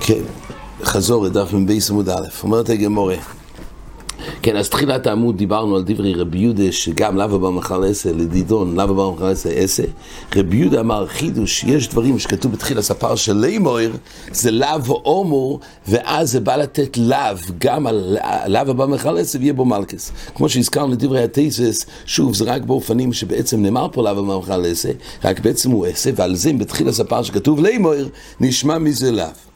כן, חזור לדף מ"ב עמוד א', אומרת הגמורה. כן, אז תחילת העמוד דיברנו על דברי רבי יהודה שגם לאו הבא מחל עשה לדידון, לאו הבא מחל עשה. רבי יהודה אמר חידוש, יש דברים שכתוב בתחיל הספר של לימויר, זה לאו הומו, ואז זה בא לתת לאו גם על לאו הבא מחל עשה ויהיה בו מלכס. כמו שהזכרנו לדברי התייסס, שוב, זה רק באופנים שבעצם נאמר פה לאו הבא מחל עשה, רק בעצם הוא עשה, ועל זה בתחיל הספר שכתוב לימויר, נשמע מזה לאו.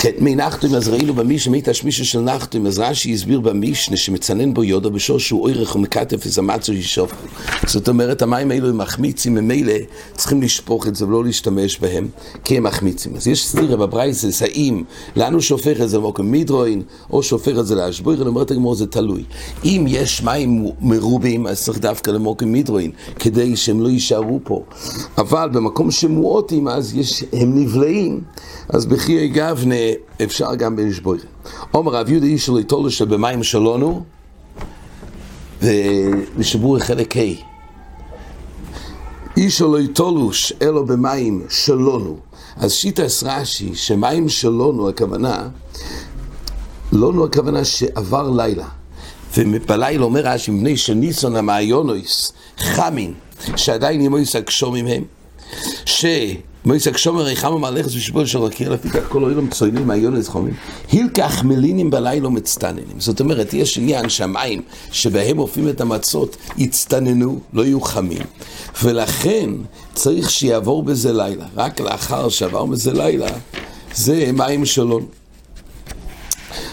כן, מי נחתום, אז ראינו במישנה, מי תשמישו של נחתום, אז רש"י הסביר במישנה שמצנן בו יודו בשור שהוא אורך ומקטף איזה מצו ישוף. זאת אומרת, המים האלו הם מחמיצים, ממילא צריכים לשפוך את זה ולא להשתמש בהם, כי הם מחמיצים. אז יש סתירה בברייסס, האם לנו שופך את זה למוקם מידרוין, או שופך את זה לאשבוירן, אומרת הגמור זה תלוי. אם יש מים מרובים, אז צריך דווקא למוקם מידרוין, כדי שהם לא יישארו פה. אבל במקום שמועותים, אז יש, הם נבלעים, אז בחיי גבנה אפשר גם בנשבוירן. עומר רב יהודה איש שלו יתולו שבמים שלונו, ושבור חלק ה' איש שלו יתולוש אלו במים שלונו. אז שיטס רש"י, שמים שלונו הכוונה, לונו הכוונה שעבר לילה. ובלילה אומר רש"י, מפני שניסון המעיונויס חמין, שעדיין ימויס הגשומים הם, ש... מויסק שומר ריחם המלכס ושבוע של רקיע לפי כך כל אוהלם צוינים מהיונס חומים הילקח מלינים בלילה מצטננים זאת אומרת יש עניין שהמים שבהם אופים את המצות יצטננו לא יהיו חמים. ולכן צריך שיעבור בזה לילה. רק לאחר שעבר בזה לילה זה מים שלו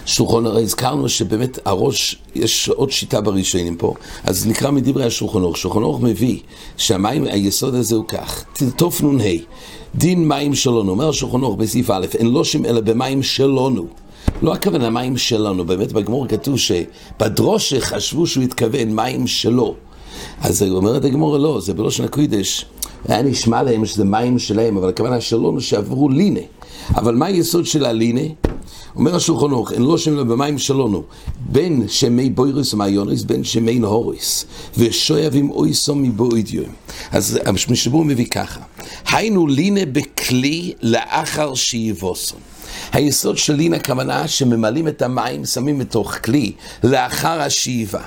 שולחון, הרי הזכרנו שבאמת הראש, יש עוד שיטה בראשונים פה, אז נקרא מדברי השולחון אורך. שולחון אורך מביא שהמים, היסוד הזה הוא כך, תוף נ"ה, דין מים שלנו, אומר השולחון אורך בסעיף א', אין לא שם אלא במים שלנו. לא הכוונה מים שלנו, באמת בגמור כתוב שבדרושה חשבו שהוא התכוון מים שלו. אז אומרת הגמור לא, זה בלושן הקוידש, היה נשמע להם שזה מים שלהם, אבל הכוונה שלנו שעברו לינה. אבל מה היסוד של הלינה? אומר השולחון אורך, אין לא שם במים שלונו, בין שמי בוירוס ומעיונוס, בין שמי נהורוס, ושויבים אויסו מבוידיום. אז המשבור מביא ככה, היינו לינה בכלי לאחר שיבוסו. היסוד של לינה הכוונה שממלאים את המים, שמים בתוך כלי לאחר השאיבה.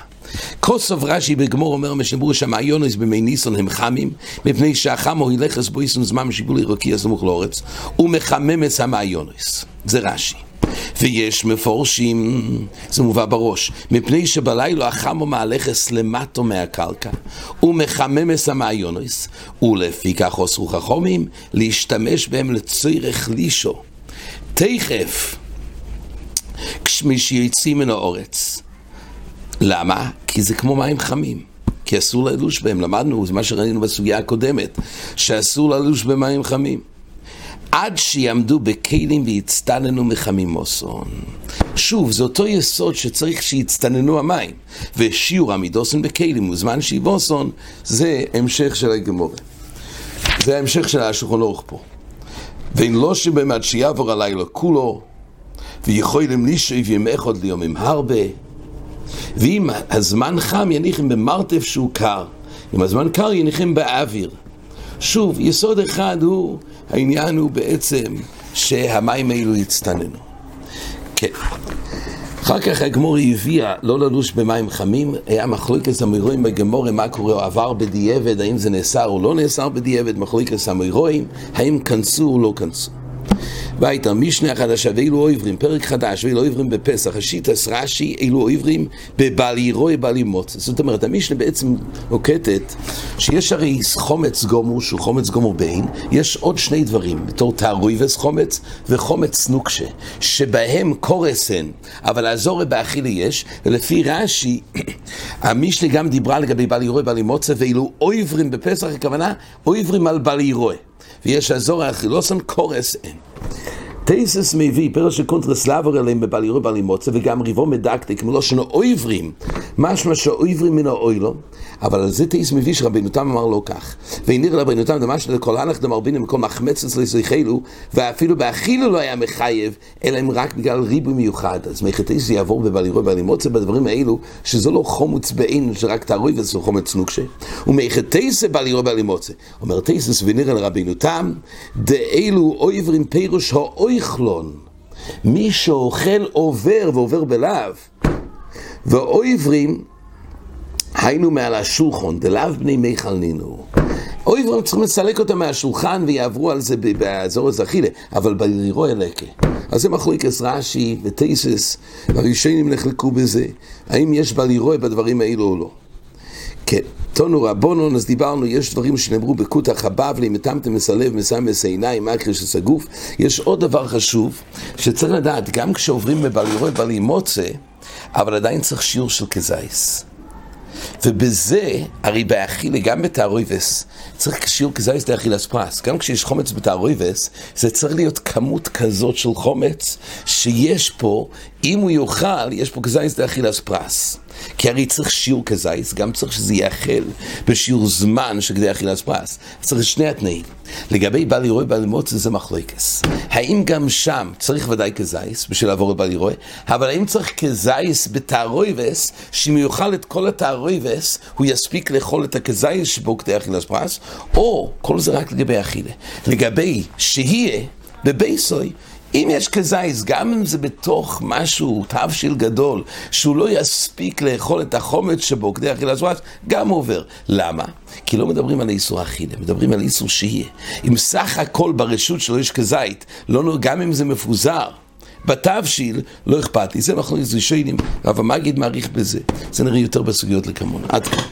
כוסוף רש"י בגמור אומר משברו שהמעיונס במי ניסון הם חמים מפני שהחמו ילכס בויסון זמן שיבולי רוקיע סמוך לאורץ ומחמם את המעיונס זה רש"י ויש מפורשים, זה מובא בראש, מפני שבלילה החמו מהלכס למטו מהקרקע, ומחמם את המעיונס, ולפי כך אוסרו חכומים, להשתמש בהם לצורך לישו. תכף, כשיוצאים מן האורץ. למה? כי זה כמו מים חמים. כי אסור ללוש בהם, למדנו, זה מה שראינו בסוגיה הקודמת, שאסור ללוש במים חמים. עד שיעמדו בכלים ויצטננו מחמימוסון. שוב, זה אותו יסוד שצריך שיצטננו המים, ושיעור עמידוסון בכלים וזמן שיבוסון, זה המשך של הגמורה. זה ההמשך של השולחון אורך פה. ואין לא שבהם עד שיעבור הלילה כולו, ויכולים לישב ימי אחד ליומים הרבה, ואם הזמן חם יניחם במרתף שהוא קר, אם הזמן קר יניחם באוויר. שוב, יסוד אחד הוא, העניין הוא בעצם שהמים האלו יצטננו. כן. אחר כך הגמורי הביאה לא ללוש במים חמים, היה מחלוקת המורואים בגמורי, מה קורה, או עבר בדיעבד, האם זה נאסר או לא נאסר בדיעבד, מחלוקת המורואים, האם כנסו או לא כנסו. והייתה משנה החדשה ואילו עוברים, פרק חדש ואילו עוברים בפסח, השיטס רש"י, אילו עוברים בבעלי רוי בעלי מוץ. זאת אומרת, המשנה בעצם נוקטת שיש הרי חומץ גומור שהוא חומץ גומור בין, יש עוד שני דברים, בתור תערויבס חומץ וחומץ נוקשה, שבהם קורסן, אבל האזורי באכילי יש, ולפי רש"י, המשנה גם דיברה לגבי בעלי רוי בעלי מוצא, ואילו עוברים בפסח, הכוונה עוברים על בעלי רוי. ויש אזור האכילוסון קורס אין. תייסס מביא פרש שקונטרס לעבור אליהם בבל ירוא בל ימוצא וגם ריבו מדקדק מלושן אויברים. משמע שאויברים מן האוילו אבל על זה תייס מביא שרבינו תם אמר לו כך. והניר לרבינו תם דמשל לכל הלך דמרבינים מכל מחמצת לזריחלו ואפילו באכילו לא היה מחייב אלא אם רק בגלל ריבוי מיוחד. אז מחטייס יעבור בבל ירוא בל ימוצא בדברים האלו שזו לא חומץ בעין שרק תערוי וזו חומץ נוקשה. ומחטייס בל ירוא בל ימוצא אומר תייסס ונראה לרבינו תם דאלו אויברים פירוש האויכלון מי שאוכל עובר ועובר בלאו ואויברים היינו מעל השולחון, דלאו בני מיכל נינו. אויברים צריכים לסלק אותם מהשולחן ויעברו על זה באזור הזכילה, אבל בלירו אלקה. אז זה מחלוקס רש"י וטייסס, הראשונים נחלקו בזה, האם יש בלירו בדברים האלו או לא. כן. תונו רבונון, אז דיברנו, יש דברים שנאמרו בקותח הבבלי, מטמטם מסלב, מסמס עיניים, מקרש הגוף. יש עוד דבר חשוב, שצריך לדעת, גם כשעוברים בבלירוי בלי מוצא, אבל עדיין צריך שיעור של כזייס. ובזה, הרי באכילה, גם בתערויבס, צריך שיעור כזייס לאכילס פרס. גם כשיש חומץ בתערויבס, זה צריך להיות כמות כזאת של חומץ, שיש פה, אם הוא יאכל, יש פה כזייס לאכילס פרס. כי הרי צריך שיעור כזייס, גם צריך שזה יאכל בשיעור זמן שכדי אכילת פרס. צריך שני התנאים. לגבי בל ירוי בל מוצא זה מחלוקס. האם גם שם צריך ודאי כזייס בשביל לעבור לבל ירוי, אבל האם צריך כזייס בתערויבס, שאם יאכל את כל התערויבס, הוא יספיק לאכול את הכזייס שבו כדי אכילת פרס, או כל זה רק לגבי אכילה. לגבי שיהיה בבייסוי, אם יש כזייס, גם אם זה בתוך משהו, תבשיל גדול, שהוא לא יספיק לאכול את החומץ שבו כדי אכילה זוהת, גם עובר. למה? כי לא מדברים על איסור אכילה, מדברים על איסור שיהיה. אם סך הכל ברשות שלו יש כזית, לא, גם אם זה מפוזר, בתבשיל, לא אכפת לי. זה אנחנו ראשונים, רב המגיד מעריך בזה. זה נראה יותר בסוגיות לכמון. עד כאן.